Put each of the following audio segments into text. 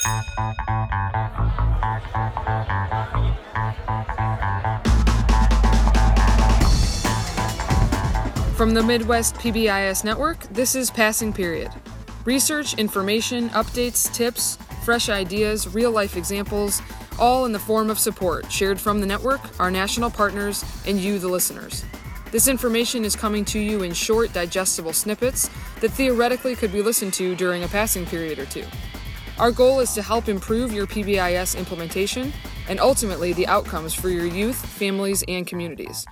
From the Midwest PBIS Network, this is Passing Period. Research, information, updates, tips, fresh ideas, real life examples, all in the form of support shared from the network, our national partners, and you, the listeners. This information is coming to you in short, digestible snippets that theoretically could be listened to during a passing period or two. Our goal is to help improve your PBIS implementation and ultimately the outcomes for your youth, families, and communities.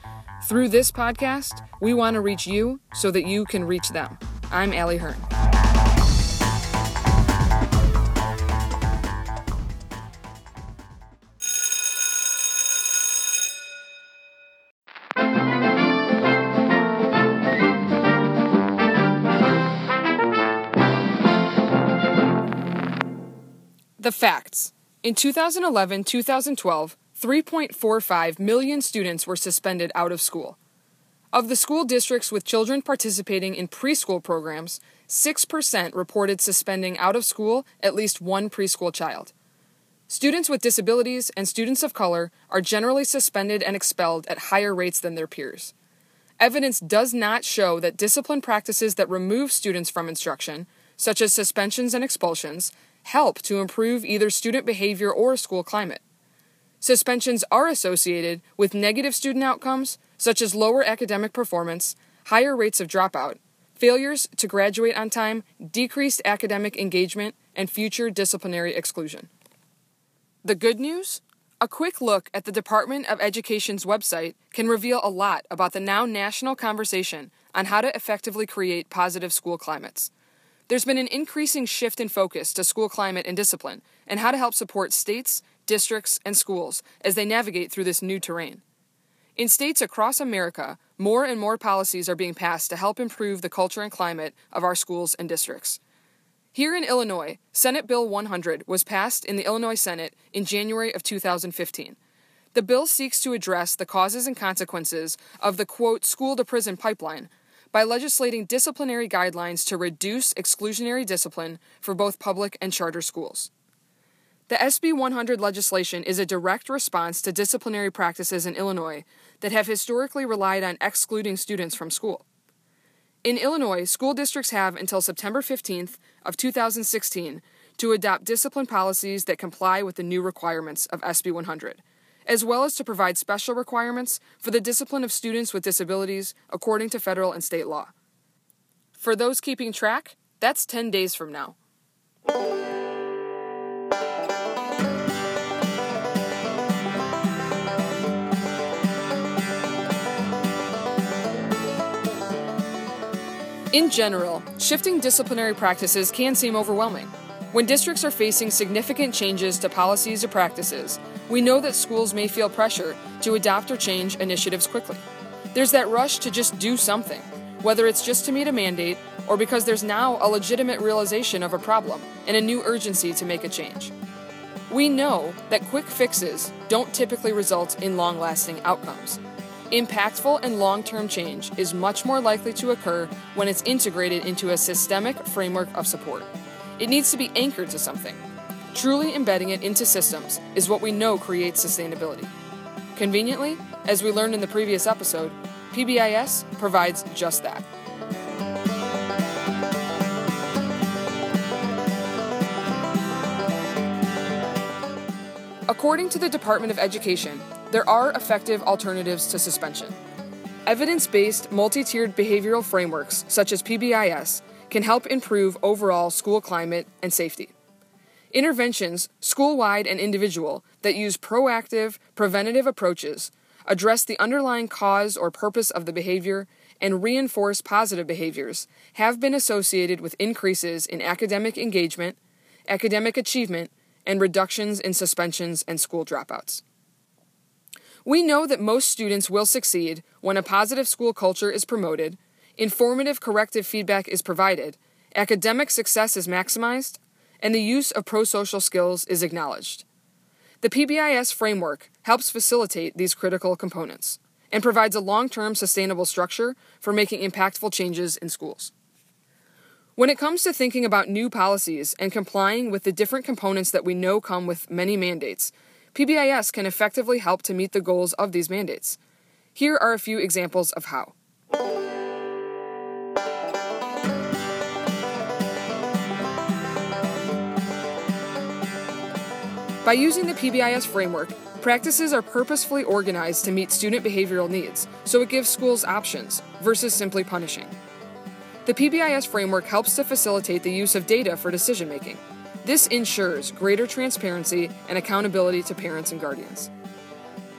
Through this podcast, we want to reach you so that you can reach them. I'm Allie Hearn. The facts. In 2011 2012, 3.45 million students were suspended out of school. Of the school districts with children participating in preschool programs, 6% reported suspending out of school at least one preschool child. Students with disabilities and students of color are generally suspended and expelled at higher rates than their peers. Evidence does not show that discipline practices that remove students from instruction, such as suspensions and expulsions, help to improve either student behavior or school climate. Suspensions are associated with negative student outcomes, such as lower academic performance, higher rates of dropout, failures to graduate on time, decreased academic engagement, and future disciplinary exclusion. The good news? A quick look at the Department of Education's website can reveal a lot about the now national conversation on how to effectively create positive school climates. There's been an increasing shift in focus to school climate and discipline and how to help support states, districts, and schools as they navigate through this new terrain. In states across America, more and more policies are being passed to help improve the culture and climate of our schools and districts. Here in Illinois, Senate Bill 100 was passed in the Illinois Senate in January of 2015. The bill seeks to address the causes and consequences of the quote school to prison pipeline by legislating disciplinary guidelines to reduce exclusionary discipline for both public and charter schools. The SB 100 legislation is a direct response to disciplinary practices in Illinois that have historically relied on excluding students from school. In Illinois, school districts have until September 15th of 2016 to adopt discipline policies that comply with the new requirements of SB 100, as well as to provide special requirements for the discipline of students with disabilities according to federal and state law. For those keeping track, that's 10 days from now. In general, shifting disciplinary practices can seem overwhelming. When districts are facing significant changes to policies or practices, we know that schools may feel pressure to adopt or change initiatives quickly. There's that rush to just do something, whether it's just to meet a mandate or because there's now a legitimate realization of a problem and a new urgency to make a change. We know that quick fixes don't typically result in long lasting outcomes. Impactful and long term change is much more likely to occur when it's integrated into a systemic framework of support. It needs to be anchored to something. Truly embedding it into systems is what we know creates sustainability. Conveniently, as we learned in the previous episode, PBIS provides just that. According to the Department of Education, there are effective alternatives to suspension. Evidence based, multi tiered behavioral frameworks, such as PBIS, can help improve overall school climate and safety. Interventions, school wide and individual, that use proactive, preventative approaches address the underlying cause or purpose of the behavior and reinforce positive behaviors have been associated with increases in academic engagement, academic achievement, and reductions in suspensions and school dropouts. We know that most students will succeed when a positive school culture is promoted, informative corrective feedback is provided, academic success is maximized, and the use of pro social skills is acknowledged. The PBIS framework helps facilitate these critical components and provides a long term sustainable structure for making impactful changes in schools. When it comes to thinking about new policies and complying with the different components that we know come with many mandates, PBIS can effectively help to meet the goals of these mandates. Here are a few examples of how. By using the PBIS framework, practices are purposefully organized to meet student behavioral needs, so it gives schools options versus simply punishing. The PBIS framework helps to facilitate the use of data for decision making. This ensures greater transparency and accountability to parents and guardians.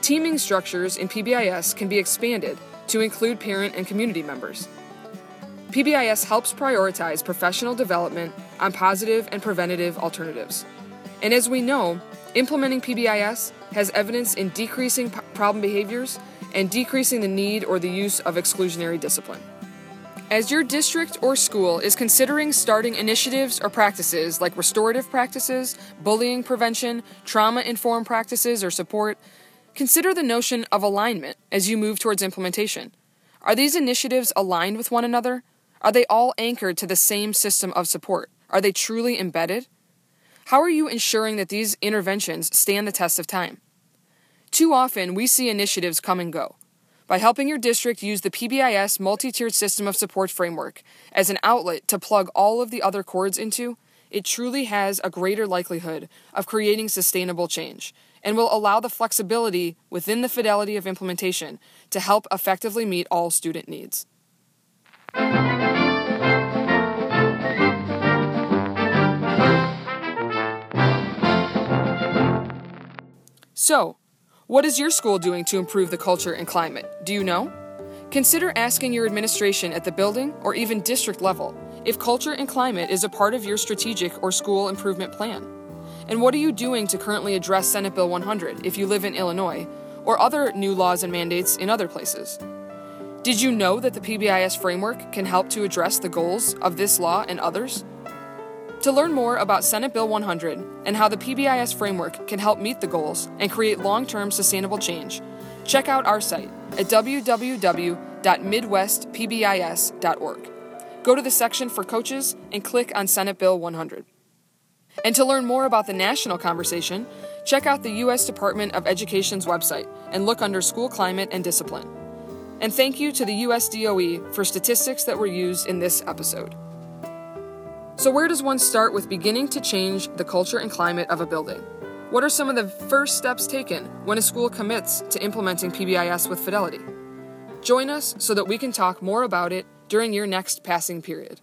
Teaming structures in PBIS can be expanded to include parent and community members. PBIS helps prioritize professional development on positive and preventative alternatives. And as we know, implementing PBIS has evidence in decreasing problem behaviors and decreasing the need or the use of exclusionary discipline. As your district or school is considering starting initiatives or practices like restorative practices, bullying prevention, trauma informed practices or support, consider the notion of alignment as you move towards implementation. Are these initiatives aligned with one another? Are they all anchored to the same system of support? Are they truly embedded? How are you ensuring that these interventions stand the test of time? Too often, we see initiatives come and go by helping your district use the PBIS multi tiered system of support framework as an outlet to plug all of the other cords into, it truly has a greater likelihood of creating sustainable change and will allow the flexibility within the fidelity of implementation to help effectively meet all student needs. So, what is your school doing to improve the culture and climate? Do you know? Consider asking your administration at the building or even district level if culture and climate is a part of your strategic or school improvement plan. And what are you doing to currently address Senate Bill 100 if you live in Illinois or other new laws and mandates in other places? Did you know that the PBIS framework can help to address the goals of this law and others? To learn more about Senate Bill 100 and how the PBIS framework can help meet the goals and create long term sustainable change, check out our site at www.midwestpbis.org. Go to the section for coaches and click on Senate Bill 100. And to learn more about the national conversation, check out the U.S. Department of Education's website and look under School Climate and Discipline. And thank you to the U.S. DOE for statistics that were used in this episode. So, where does one start with beginning to change the culture and climate of a building? What are some of the first steps taken when a school commits to implementing PBIS with fidelity? Join us so that we can talk more about it during your next passing period.